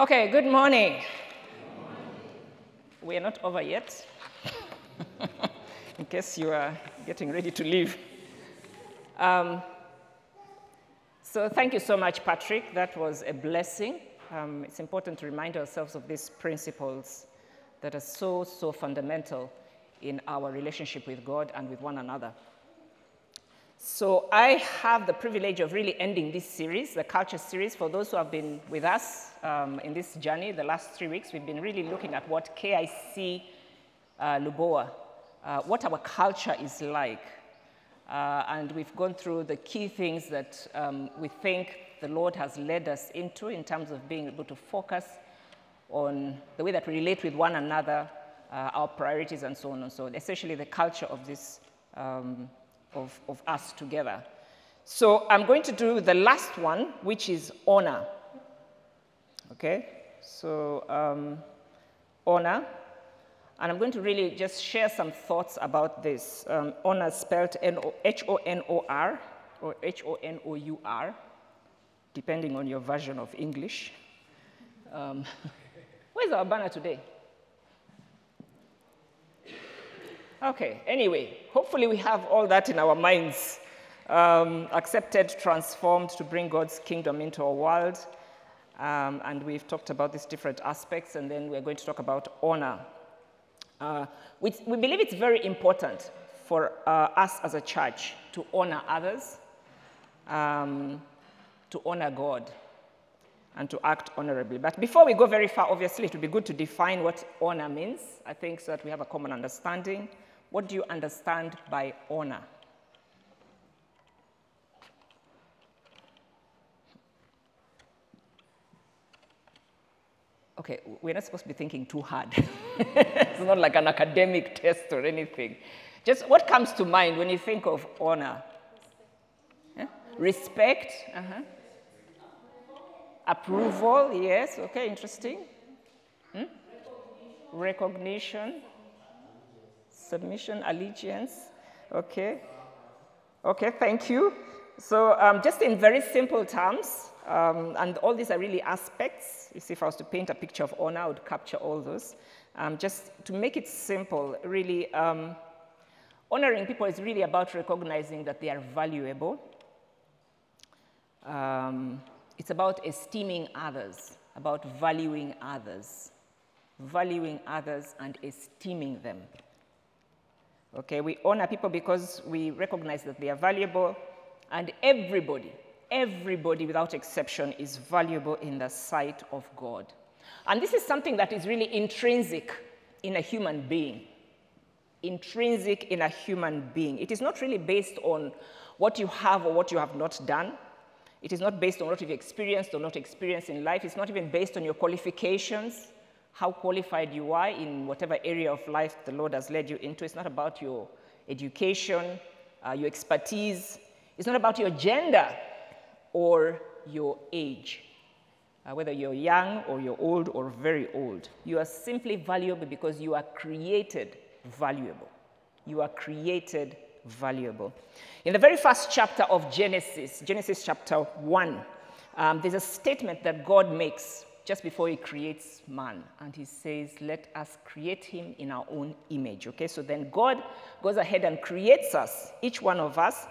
Okay, good morning. We are not over yet, in case you are getting ready to leave. Um, so, thank you so much, Patrick. That was a blessing. Um, it's important to remind ourselves of these principles that are so, so fundamental in our relationship with God and with one another. So, I have the privilege of really ending this series, the culture series. For those who have been with us um, in this journey, the last three weeks, we've been really looking at what KIC uh, Lubowa, uh, what our culture is like. Uh, and we've gone through the key things that um, we think the Lord has led us into in terms of being able to focus on the way that we relate with one another, uh, our priorities, and so on and so on. Essentially, the culture of this. Um, of, of us together. So I'm going to do the last one, which is honor. Okay? So, um, honor. And I'm going to really just share some thoughts about this. Um, honor spelled H O N O R or H O N O U R, depending on your version of English. Um, where's our banner today? Okay, anyway, hopefully we have all that in our minds. Um, accepted, transformed to bring God's kingdom into our world. Um, and we've talked about these different aspects, and then we're going to talk about honor. Uh, we, we, believe it's very important for uh, us as a church to honor others, um, to honor God, and to act honorably. But before we go very far, obviously, it would be good to define what honor means, I think, so that we have a common understanding. What do you understand by honor? Okay, we're not supposed to be thinking too hard. it's not like an academic test or anything. Just what comes to mind when you think of honor? Respect. Uh-huh. Approval, yes, okay, interesting. Hmm? Recognition submission, allegiance. Okay. Okay, thank you. So, um, just in very simple terms, um, and all these are really aspects. You see, if I was to paint a picture of honor, I would capture all those. Um, just to make it simple, really, um, honoring people is really about recognizing that they are valuable. Um, it's about esteeming others, about valuing others, valuing others and esteeming them. Okay, we honor people because we recognize that they are valuable, and everybody, everybody without exception is valuable in the sight of God. And this is something that is really intrinsic in a human being. Intrinsic in a human being. It is not really based on what you have or what you have not done. It is not based on what you've experienced or not experienced in life. It's not even based on your qualifications how qualified you are in whatever area of life the Lord has led you into. It's not about your education, uh, your expertise. It's not about your gender or your age, uh, whether you're young or you're old or very old. You are simply valuable because you are created valuable. You are created valuable. In the very first chapter of Genesis, Genesis chapter 1, um, there's a statement that God makes just before he creates man. And he says, Let us create him in our own image. Okay, so then God goes ahead and creates us, each one of us,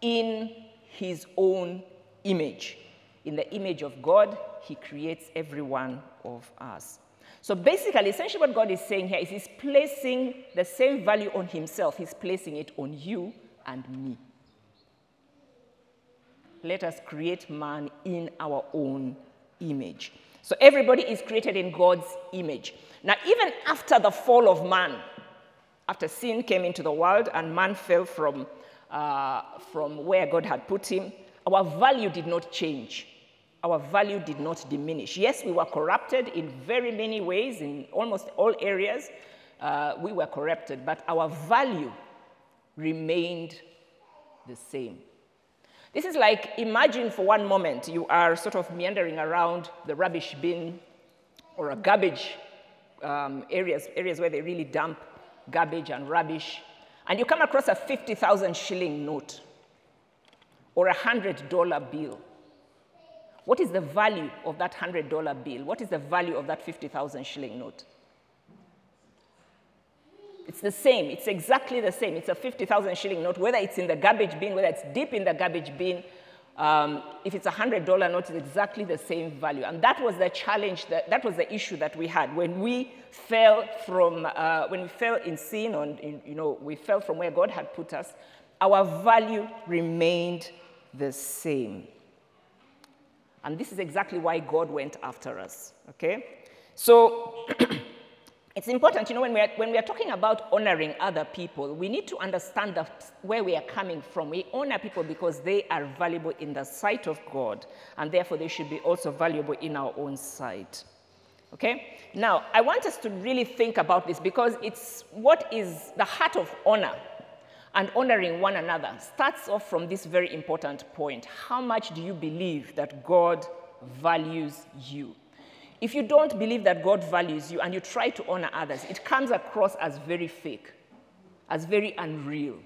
in his own image. In the image of God, he creates every one of us. So basically, essentially, what God is saying here is He's placing the same value on Himself, He's placing it on you and me. Let us create man in our own image. So everybody is created in God's image. Now, even after the fall of man, after sin came into the world and man fell from, uh, from where God had put him, our value did not change. Our value did not diminish. Yes, we were corrupted in very many ways, in almost all areas. Uh, we were corrupted, but our value remained the same. This is like imagine for one moment you are sort of meandering around the rubbish bin or a garbage um, areas, areas where they really dump garbage and rubbish, and you come across a 50,000 shilling note or a $100 bill. What is the value of that $100 bill? What is the value of that 50,000 shilling note? It's the same. It's exactly the same. It's a 50,000 shilling note, whether it's in the garbage bin, whether it's deep in the garbage bin. Um, if it's a $100 note, it's exactly the same value. And that was the challenge, that, that was the issue that we had. When we fell from, uh, when we fell in sin, or, in, you know, we fell from where God had put us, our value remained the same. And this is exactly why God went after us, okay? So it's important, you know, when we, are, when we are talking about honoring other people, we need to understand the, where we are coming from. We honor people because they are valuable in the sight of God, and therefore they should be also valuable in our own sight. Okay? Now, I want us to really think about this because it's what is the heart of honor and honoring one another starts off from this very important point. How much do you believe that God values you? If you don't believe that God values you and you try to honor others, it comes across as very fake, as very unreal,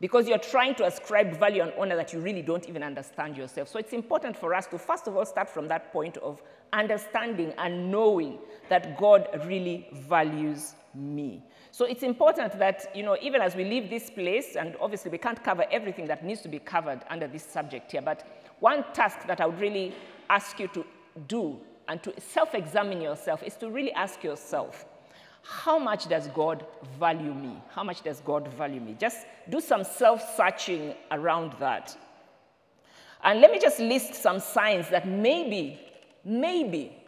because you're trying to ascribe value and honor that you really don't even understand yourself. So it's important for us to, first of all, start from that point of understanding and knowing that God really values me. So it's important that, you know, even as we leave this place, and obviously we can't cover everything that needs to be covered under this subject here, but one task that I would really ask you to do and to self examine yourself is to really ask yourself, how much does God value me? How much does God value me? Just do some self searching around that. And let me just list some signs that maybe, maybe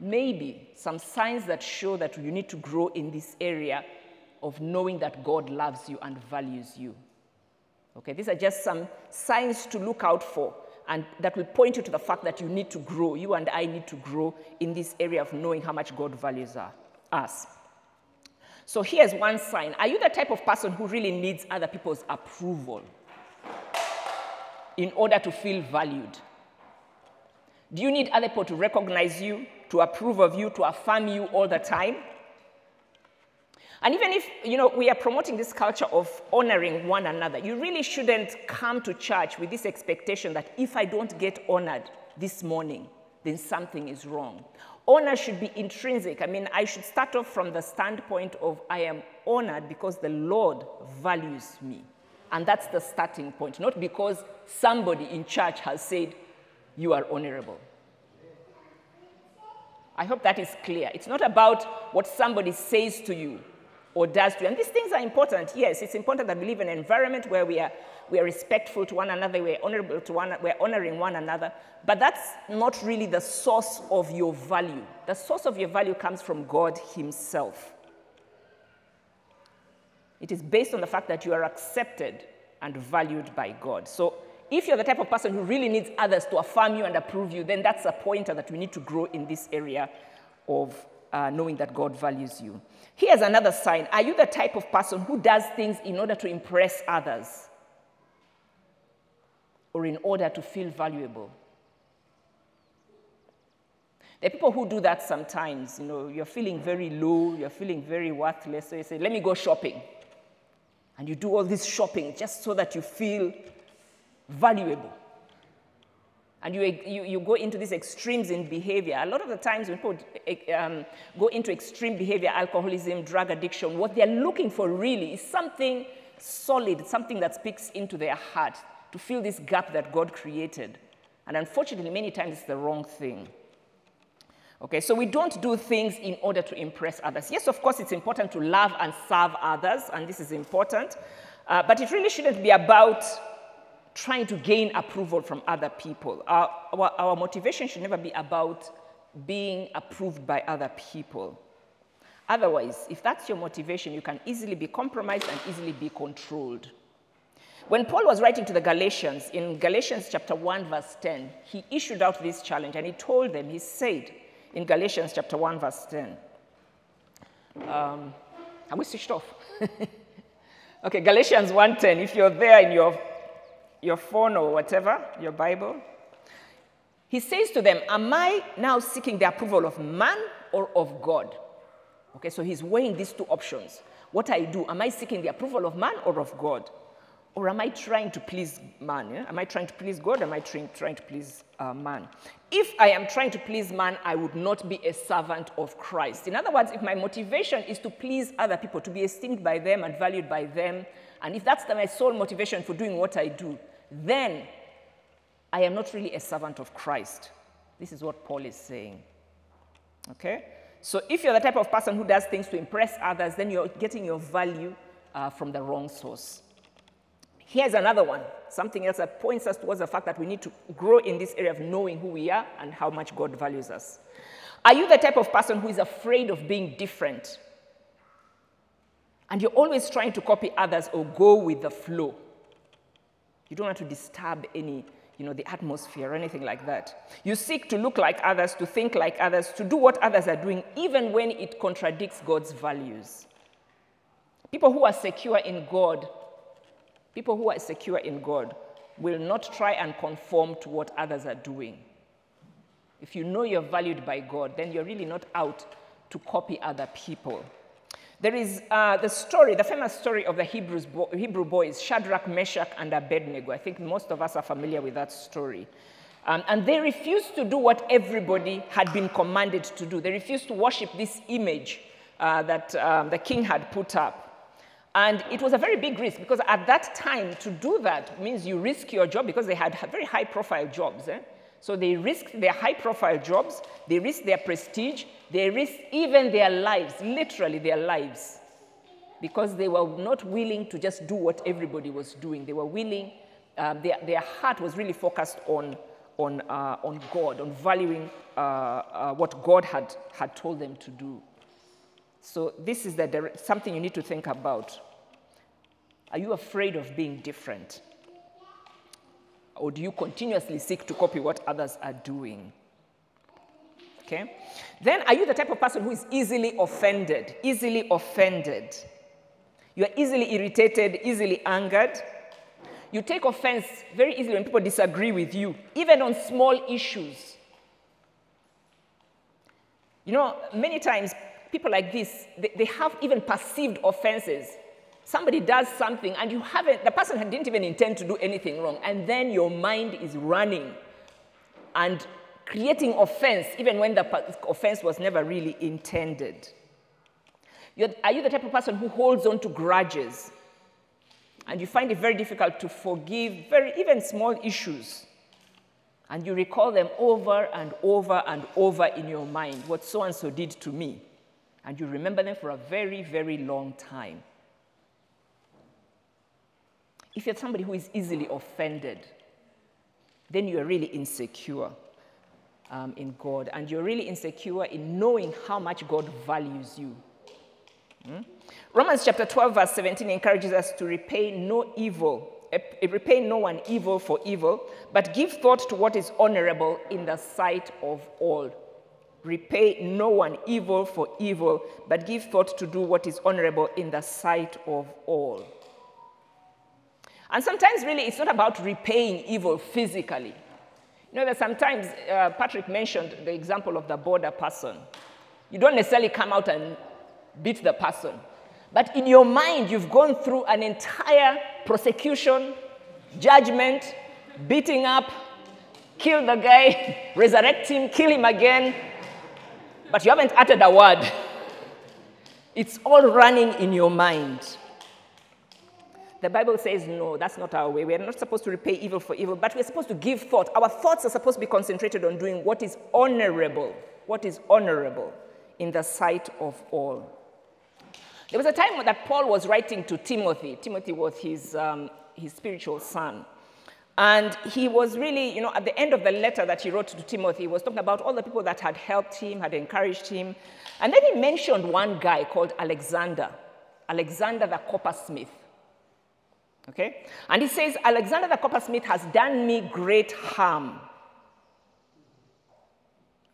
maybe some signs that show that you need to grow in this area of knowing that God loves you and values you. Okay, these are just some signs to look out for and that will point you to the fact that you need to grow. You and I need to grow in this area of knowing how much God values uh, us. So here's one sign. Are you the type of person who really needs other people's approval in order to feel valued? Do you need other people to recognize you, to approve of you, to affirm you all the time? And even if, you know, we are promoting this culture of honoring one another, you really shouldn't come to church with this expectation that if I don't get honored this morning, then something is wrong. Honor should be intrinsic. I mean, I should start off from the standpoint of I am honored because the Lord values me. And that's the starting point, not because somebody in church has said, you are honorable. I hope that is clear. It's not about what somebody says to you or does to. And these things are important. Yes, it's important that we live in an environment where we are, we are respectful to one another, we're honorable to one, we're honoring one another. But that's not really the source of your value. The source of your value comes from God Himself. It is based on the fact that you are accepted and valued by God. So if you're the type of person who really needs others to affirm you and approve you, then that's a pointer that we need to grow in this area of uh, knowing that God values you. Here's another sign Are you the type of person who does things in order to impress others or in order to feel valuable? There are people who do that sometimes. You know, you're feeling very low, you're feeling very worthless, so you say, Let me go shopping. And you do all this shopping just so that you feel valuable. And you, you, you go into these extremes in behavior. A lot of the times when people eh, um, go into extreme behavior, alcoholism, drug addiction, what they're looking for really is something solid, something that speaks into their heart to fill this gap that God created. And unfortunately, many times it's the wrong thing. Okay, so we don't do things in order to impress others. Yes, of course, it's important to love and serve others, and this is important. Uh, but it really shouldn't be about trying to gain approval from other people. Our, our, our, motivation should never be about being approved by other people. Otherwise, if that's your motivation, you can easily be compromised and easily be controlled. When Paul was writing to the Galatians, in Galatians chapter 1, verse 10, he issued out this challenge and he told them, he said in Galatians chapter 1, verse 10, um, have we switched off? okay, Galatians 1.10, if you're there in your your phone or whatever, your Bible. He says to them, Am I now seeking the approval of man or of God? Okay, so he's weighing these two options. What I do, am I seeking the approval of man or of God? Or am I trying to please man? Yeah? Am I trying to please God? Am I trying, trying to please uh, man? If I am trying to please man, I would not be a servant of Christ. In other words, if my motivation is to please other people, to be esteemed by them and valued by them, and if that's my sole motivation for doing what I do, then I am not really a servant of Christ. This is what Paul is saying. Okay? So if you're the type of person who does things to impress others, then you're getting your value uh, from the wrong source. Here's another one, something else that points us towards the fact that we need to grow in this area of knowing who we are and how much God values us. Are you the type of person who is afraid of being different? And you're always trying to copy others or go with the flow. You don't want to disturb any, you know, the atmosphere or anything like that. You seek to look like others, to think like others, to do what others are doing, even when it contradicts God's values. People who are secure in God People who are secure in God will not try and conform to what others are doing. If you know you're valued by God, then you're really not out to copy other people. There is uh, the story, the famous story of the Hebrews, Hebrew boys, Shadrach, Meshach, and Abednego. I think most of us are familiar with that story. Um, and they refused to do what everybody had been commanded to do. They refused to worship this image uh, that um, the king had put up. And it was a very big risk because at that time, to do that means you risk your job because they had very high profile jobs. Eh? So they risked their high profile jobs, they risked their prestige, they risked even their lives, literally their lives, because they were not willing to just do what everybody was doing. They were willing, um, their, their heart was really focused on, on, uh, on God, on valuing uh, uh, what God had, had told them to do. So this is the, something you need to think about. Are you afraid of being different? Or do you continuously seek to copy what others are doing? Okay? Then are you the type of person who is easily offended? Easily offended. You are easily irritated, easily angered. You take offense very easily when people disagree with you, even on small issues. You know, many times people like this, they, they have even perceived offenses. Somebody does something and you haven't, the person didn't even intend to do anything wrong, and then your mind is running and creating offense even when the offense was never really intended. You're, are you the type of person who holds on to grudges and you find it very difficult to forgive very even small issues? And you recall them over and over and over in your mind what so and so did to me and you remember them for a very, very long time. If you're somebody who is easily offended, then you're really insecure um, in God, and you're really insecure in knowing how much God values you. Hmm? Romans chapter 12, verse 17 encourages us to repay no evil, eh, repay no one evil for evil, but give thought to what is honorable in the sight of all. Repay no one evil for evil, but give thought to do what is honorable in the sight of all. And sometimes, really, it's not about repaying evil physically. You know that sometimes uh, Patrick mentioned the example of the boda person. You don't necessarily come out and beat the person, but in your mind, you've gone through an entire prosecution, judgment, beating up, kill the guy, resurrect him, kill him again, but you haven't uttered a word. It's all running in your mind. The Bible says, no, that's not our way. We're not supposed to repay evil for evil, but we're supposed to give thought. Our thoughts are supposed to be concentrated on doing what is honorable, what is honorable in the sight of all. There was a time that Paul was writing to Timothy. Timothy was his, um, his spiritual son. And he was really, you know, at the end of the letter that he wrote to Timothy, he was talking about all the people that had helped him, had encouraged him. And then he mentioned one guy called Alexander, Alexander the coppersmith. Okay? And he says, Alexander the coppersmith has done me great harm.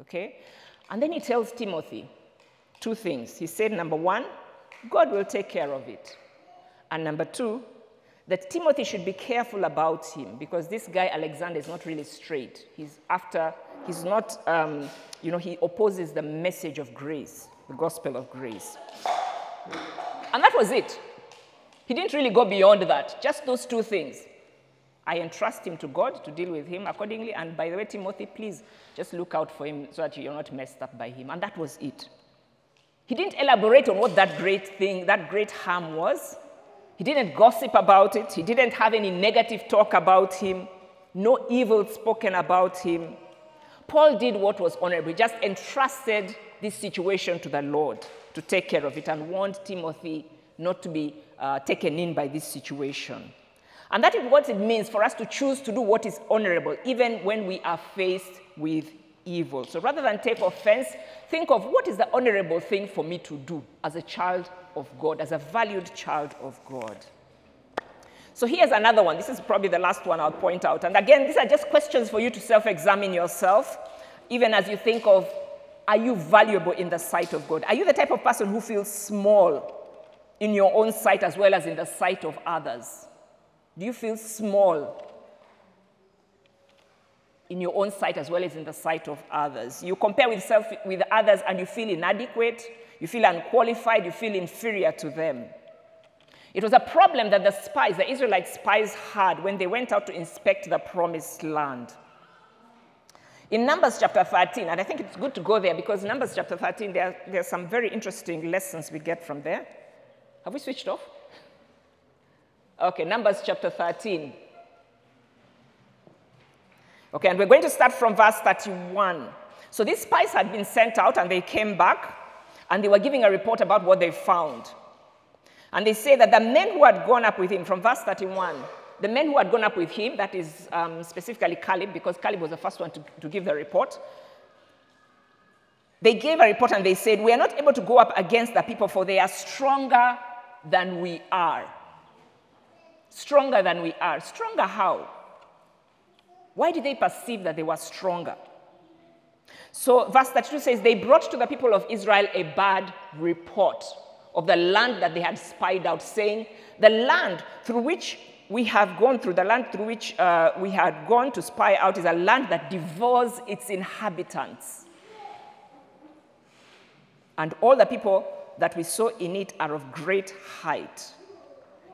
Okay? And then he tells Timothy two things. He said, number one, God will take care of it. And number two, that Timothy should be careful about him because this guy, Alexander, is not really straight. He's after, he's not, um, you know, he opposes the message of grace, the gospel of grace. And that was it. He didn't really go beyond that, just those two things. I entrust him to God to deal with him accordingly. And by the way, Timothy, please just look out for him so that you're not messed up by him. And that was it. He didn't elaborate on what that great thing, that great harm was. He didn't gossip about it. He didn't have any negative talk about him, no evil spoken about him. Paul did what was honorable. He just entrusted this situation to the Lord to take care of it and warned Timothy not to be uh, taken in by this situation. And that is what it means for us to choose to do what is honorable, even when we are faced with evil. So rather than take offense, think of what is the honorable thing for me to do as a child of God, as a valued child of God. So here's another one. This is probably the last one I'll point out. And again, these are just questions for you to self examine yourself, even as you think of are you valuable in the sight of God? Are you the type of person who feels small in your own sight as well as in the sight of others? Do you feel small in your own sight as well as in the sight of others? You compare with, self, with others and you feel inadequate, you feel unqualified, you feel inferior to them. It was a problem that the spies, the Israelite spies, had when they went out to inspect the promised land. In Numbers chapter 13, and I think it's good to go there because Numbers chapter 13, there, there are some very interesting lessons we get from there. Have we switched off? Okay, Numbers chapter 13. Okay, and we're going to start from verse 31. So these spies had been sent out and they came back and they were giving a report about what they found. And they say that the men who had gone up with him, from verse 31, the men who had gone up with him, that is um, specifically Caleb, because Caleb was the first one to, to give the report, they gave a report and they said, We are not able to go up against the people, for they are stronger than we are. Stronger than we are. Stronger how? Why did they perceive that they were stronger? So, verse 32 says, They brought to the people of Israel a bad report of the land that they had spied out, saying, The land through which we have gone through, the land through which uh, we had gone to spy out, is a land that devours its inhabitants. And all the people that we saw in it are of great height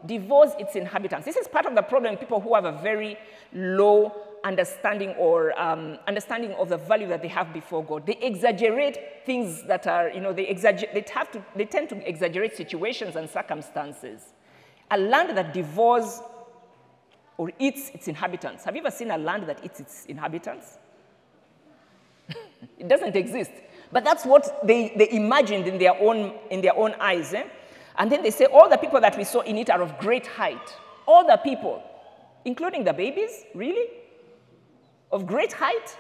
devours its inhabitants. This is part of the problem people who have a very low understanding or um, understanding of the value that they have before God. They exaggerate things that are, you know, they, exaggerate, they, have to, they tend to exaggerate situations and circumstances. A land that devours or eats its inhabitants. Have you ever seen a land that eats its inhabitants? it doesn't exist. But that's what they, they imagined in their own, in their own eyes. Eh? And then they say, All the people that we saw in it are of great height. All the people, including the babies, really? Of great height?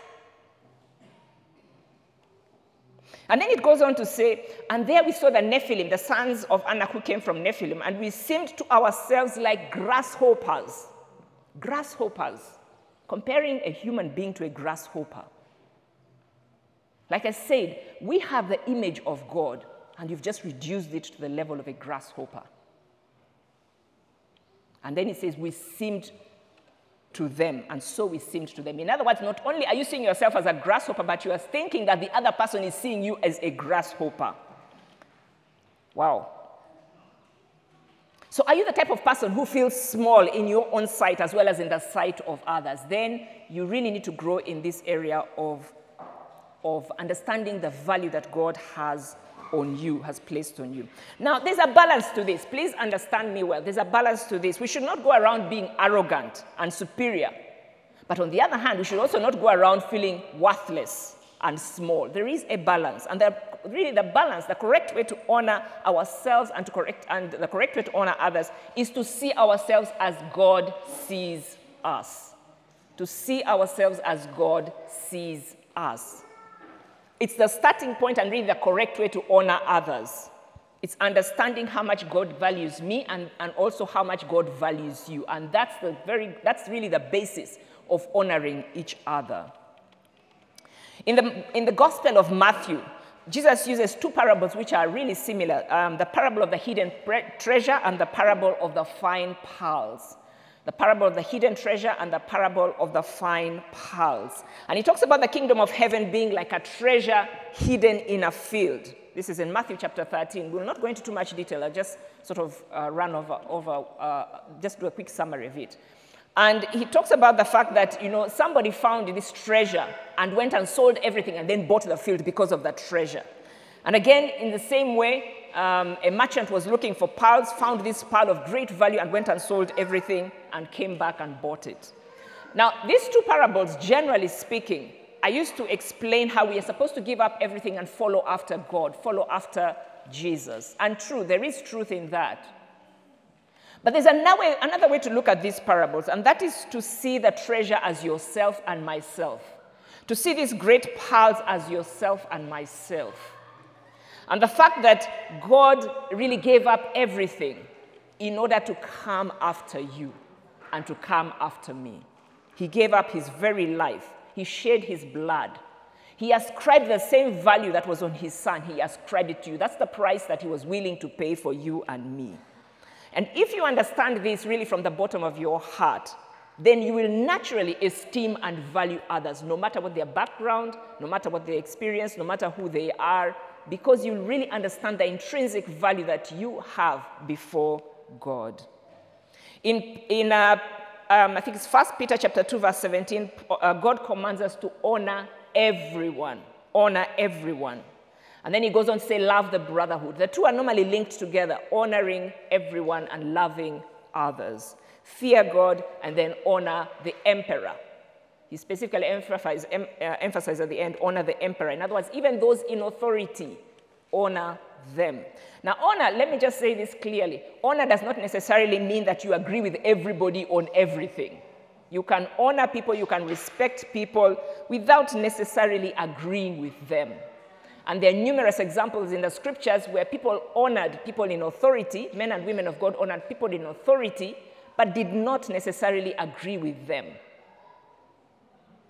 And then it goes on to say, and there we saw the Nephilim, the sons of Anak who came from Nephilim, and we seemed to ourselves like grasshoppers. Grasshoppers. Comparing a human being to a grasshopper. Like I said, we have the image of God, and you've just reduced it to the level of a grasshopper. And then he says, We seemed to them, and so we seemed to them. In other words, not only are you seeing yourself as a grasshopper, but you are thinking that the other person is seeing you as a grasshopper. Wow. So, are you the type of person who feels small in your own sight as well as in the sight of others? Then you really need to grow in this area of, of understanding the value that God has on you, has placed on you. Now, there's a balance to this. Please understand me well. There's a balance to this. We should not go around being arrogant and superior. But on the other hand, we should also not go around feeling worthless and small. There is a balance. And the, really, the balance, the correct way to honor ourselves and, to correct, and the correct way to honor others is to see ourselves as God sees us. To see ourselves as God sees us. It's the starting point and really the correct way to honor others. It's understanding how much God values me and, and also how much God values you. And that's, the very, that's really the basis of honoring each other. In the, in the Gospel of Matthew, Jesus uses two parables which are really similar um, the parable of the hidden treasure and the parable of the fine pearls the parable of the hidden treasure and the parable of the fine pearls. And he talks about the kingdom of heaven being like a treasure hidden in a field. This is in Matthew chapter 13. We'll not go into too much detail. I'll just sort of uh, run over, over uh, just do a quick summary of it. And he talks about the fact that, you know, somebody found this treasure and went and sold everything and then bought the field because of that treasure. And again, in the same way, um, a merchant was looking for pearls, found this pearl of great value, and went and sold everything and came back and bought it. Now, these two parables, generally speaking, I used to explain how we are supposed to give up everything and follow after God, follow after Jesus. And true, there is truth in that. But there's another way, another way to look at these parables, and that is to see the treasure as yourself and myself. To see these great pearls as yourself and myself. And the fact that God really gave up everything in order to come after you and to come after me. He gave up his very life, he shed his blood. He ascribed the same value that was on his son, he ascribed it to you. That's the price that he was willing to pay for you and me. And if you understand this really from the bottom of your heart, then you will naturally esteem and value others, no matter what their background, no matter what their experience, no matter who they are, because you really understand the intrinsic value that you have before God. In, in uh, um, I think it's 1 Peter chapter 2, verse 17, uh, God commands us to honor everyone. Honor everyone. And then he goes on to say, love the brotherhood. The two are normally linked together, honoring everyone and loving others. Fear God and then honor the emperor. He specifically emphasizes, em, uh, emphasizes at the end, honor the emperor. In other words, even those in authority, honor them. Now, honor, let me just say this clearly honor does not necessarily mean that you agree with everybody on everything. You can honor people, you can respect people without necessarily agreeing with them. And there are numerous examples in the scriptures where people honored people in authority, men and women of God honored people in authority, but did not necessarily agree with them.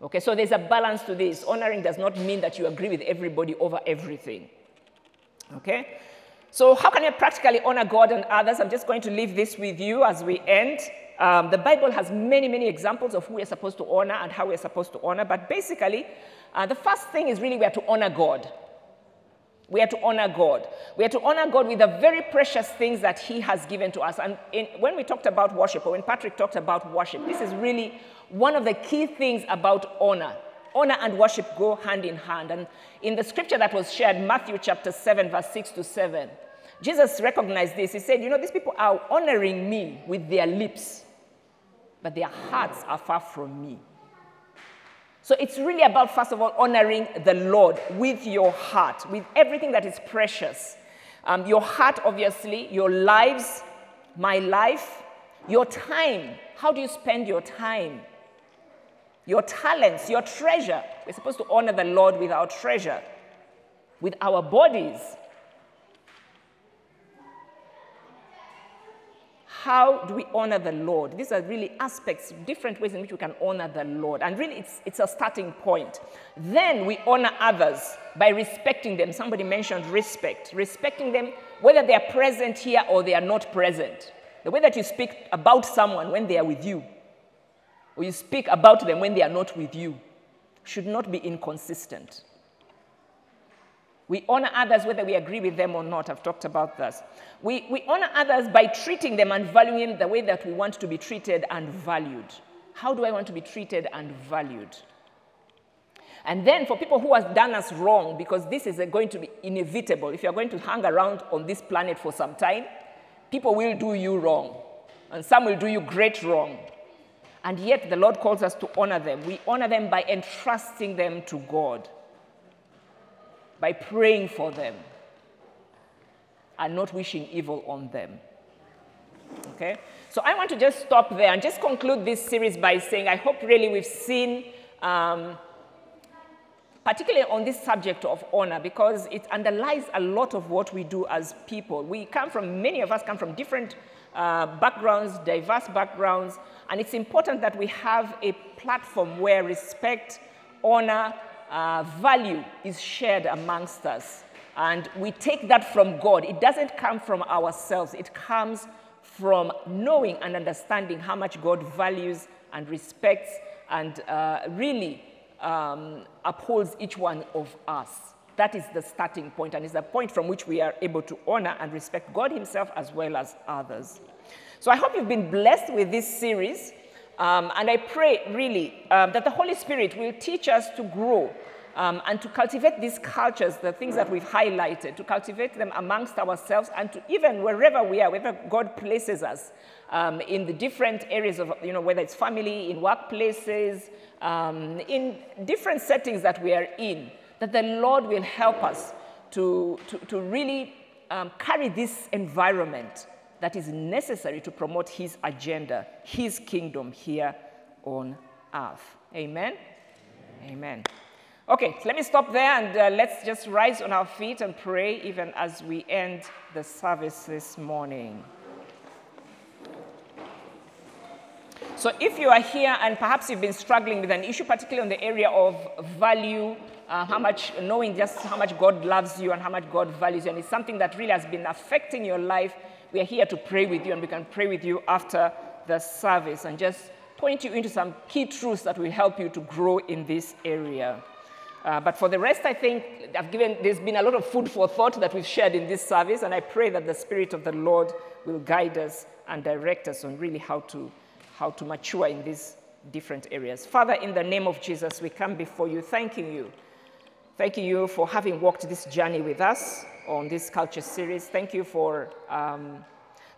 Okay, so there's a balance to this. Honoring does not mean that you agree with everybody over everything. Okay? So, how can you practically honor God and others? I'm just going to leave this with you as we end. Um, the Bible has many, many examples of who we're supposed to honor and how we're supposed to honor. But basically, uh, the first thing is really we are to honor God. We are to honor God. We are to honor God with the very precious things that He has given to us. And in, when we talked about worship, or when Patrick talked about worship, this is really one of the key things about honor. Honor and worship go hand in hand. And in the scripture that was shared, Matthew chapter 7, verse 6 to 7, Jesus recognized this. He said, You know, these people are honoring me with their lips, but their hearts are far from me. So it's really about, first of all, honoring the Lord with your heart, with everything that is precious. Um, your heart, obviously, your lives, my life, your time. How do you spend your time? Your talents, your treasure. We're supposed to honor the Lord with our treasure, with our bodies. How do we honor the Lord? These are really aspects, different ways in which we can honor the Lord. And really, it's, it's a starting point. Then we honor others by respecting them. Somebody mentioned respect. Respecting them, whether they are present here or they are not present. The way that you speak about someone when they are with you or you speak about them when they are not with you should not be inconsistent. We honor others whether we agree with them or not. I've talked about this. We, we honor others by treating them and valuing them the way that we want to be treated and valued. How do I want to be treated and valued? And then for people who have done us wrong, because this is going to be inevitable, if you're going to hang around on this planet for some time, people will do you wrong. And some will do you great wrong. And yet the Lord calls us to honor them. We honor them by entrusting them to God, by praying for them, and not wishing evil on them. Okay? So I want to just stop there and just conclude this series by saying I hope really we've seen, um, particularly on this subject of honor, because it underlies a lot of what we do as people. We come from, many of us come from different uh, backgrounds, diverse backgrounds, and it's important that we have a platform where respect, honor, uh, value is shared amongst us. And we take that from God. It doesn't come from ourselves, it comes from knowing and understanding how much God values and respects and uh, really um, upholds each one of us. That is the starting point, and is the point from which we are able to honor and respect God Himself as well as others. So I hope you've been blessed with this series. Um, and I pray really um, that the Holy Spirit will teach us to grow um, and to cultivate these cultures, the things that we've highlighted, to cultivate them amongst ourselves and to even wherever we are, wherever God places us, um, in the different areas of, you know, whether it's family, in workplaces, um, in different settings that we are in, that the Lord will help us to, to, to really um, carry this environment that is necessary to promote His agenda, His kingdom here on earth. Amen? Amen. Amen. Okay, let me stop there and uh, let's just rise on our feet and pray even as we end the service this morning. So, if you are here and perhaps you've been struggling with an issue, particularly in the area of value, uh, how much, knowing just how much God loves you and how much God values you, and it's something that really has been affecting your life, we are here to pray with you and we can pray with you after the service and just point you into some key truths that will help you to grow in this area. Uh, but for the rest, I think I've given, there's been a lot of food for thought that we've shared in this service, and I pray that the Spirit of the Lord will guide us and direct us on really how to, how to mature in these different areas. Father, in the name of Jesus, we come before you, thanking you. Thanking you for having walked this journey with us on this culture series. Thank you for um,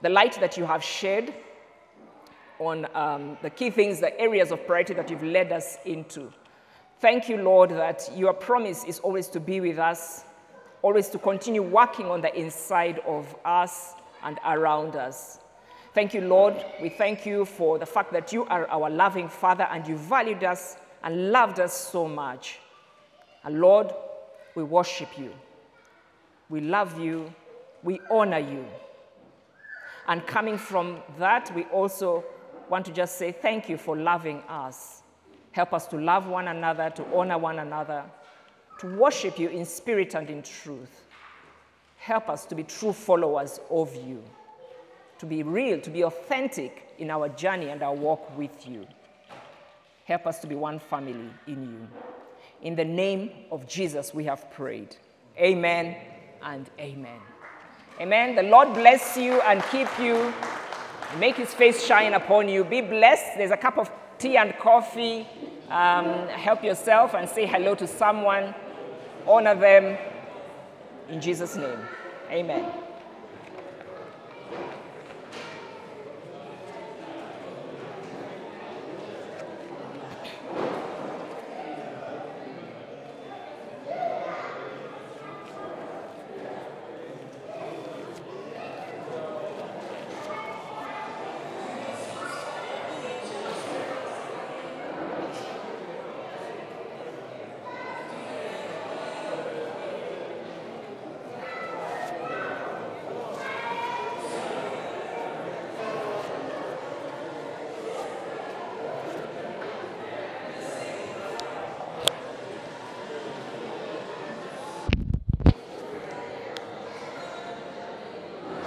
the light that you have shed on um, the key things, the areas of priority that you've led us into. Thank you, Lord, that your promise is always to be with us, always to continue working on the inside of us and around us. Thank you, Lord. We thank you for the fact that you are our loving Father and you valued us and loved us so much. And Lord, we worship you. We love you. We honor you. And coming from that, we also want to just say thank you for loving us. Help us to love one another, to honor one another, to worship you in spirit and in truth. Help us to be true followers of you, to be real, to be authentic in our journey and our walk with you. Help us to be one family in you. In the name of Jesus, we have prayed. Amen and amen. Amen. The Lord bless you and keep you. Make his face shine upon you. Be blessed. There's a cup of tea and coffee. Um, help yourself and say hello to someone. Honor them in Jesus' name. Amen.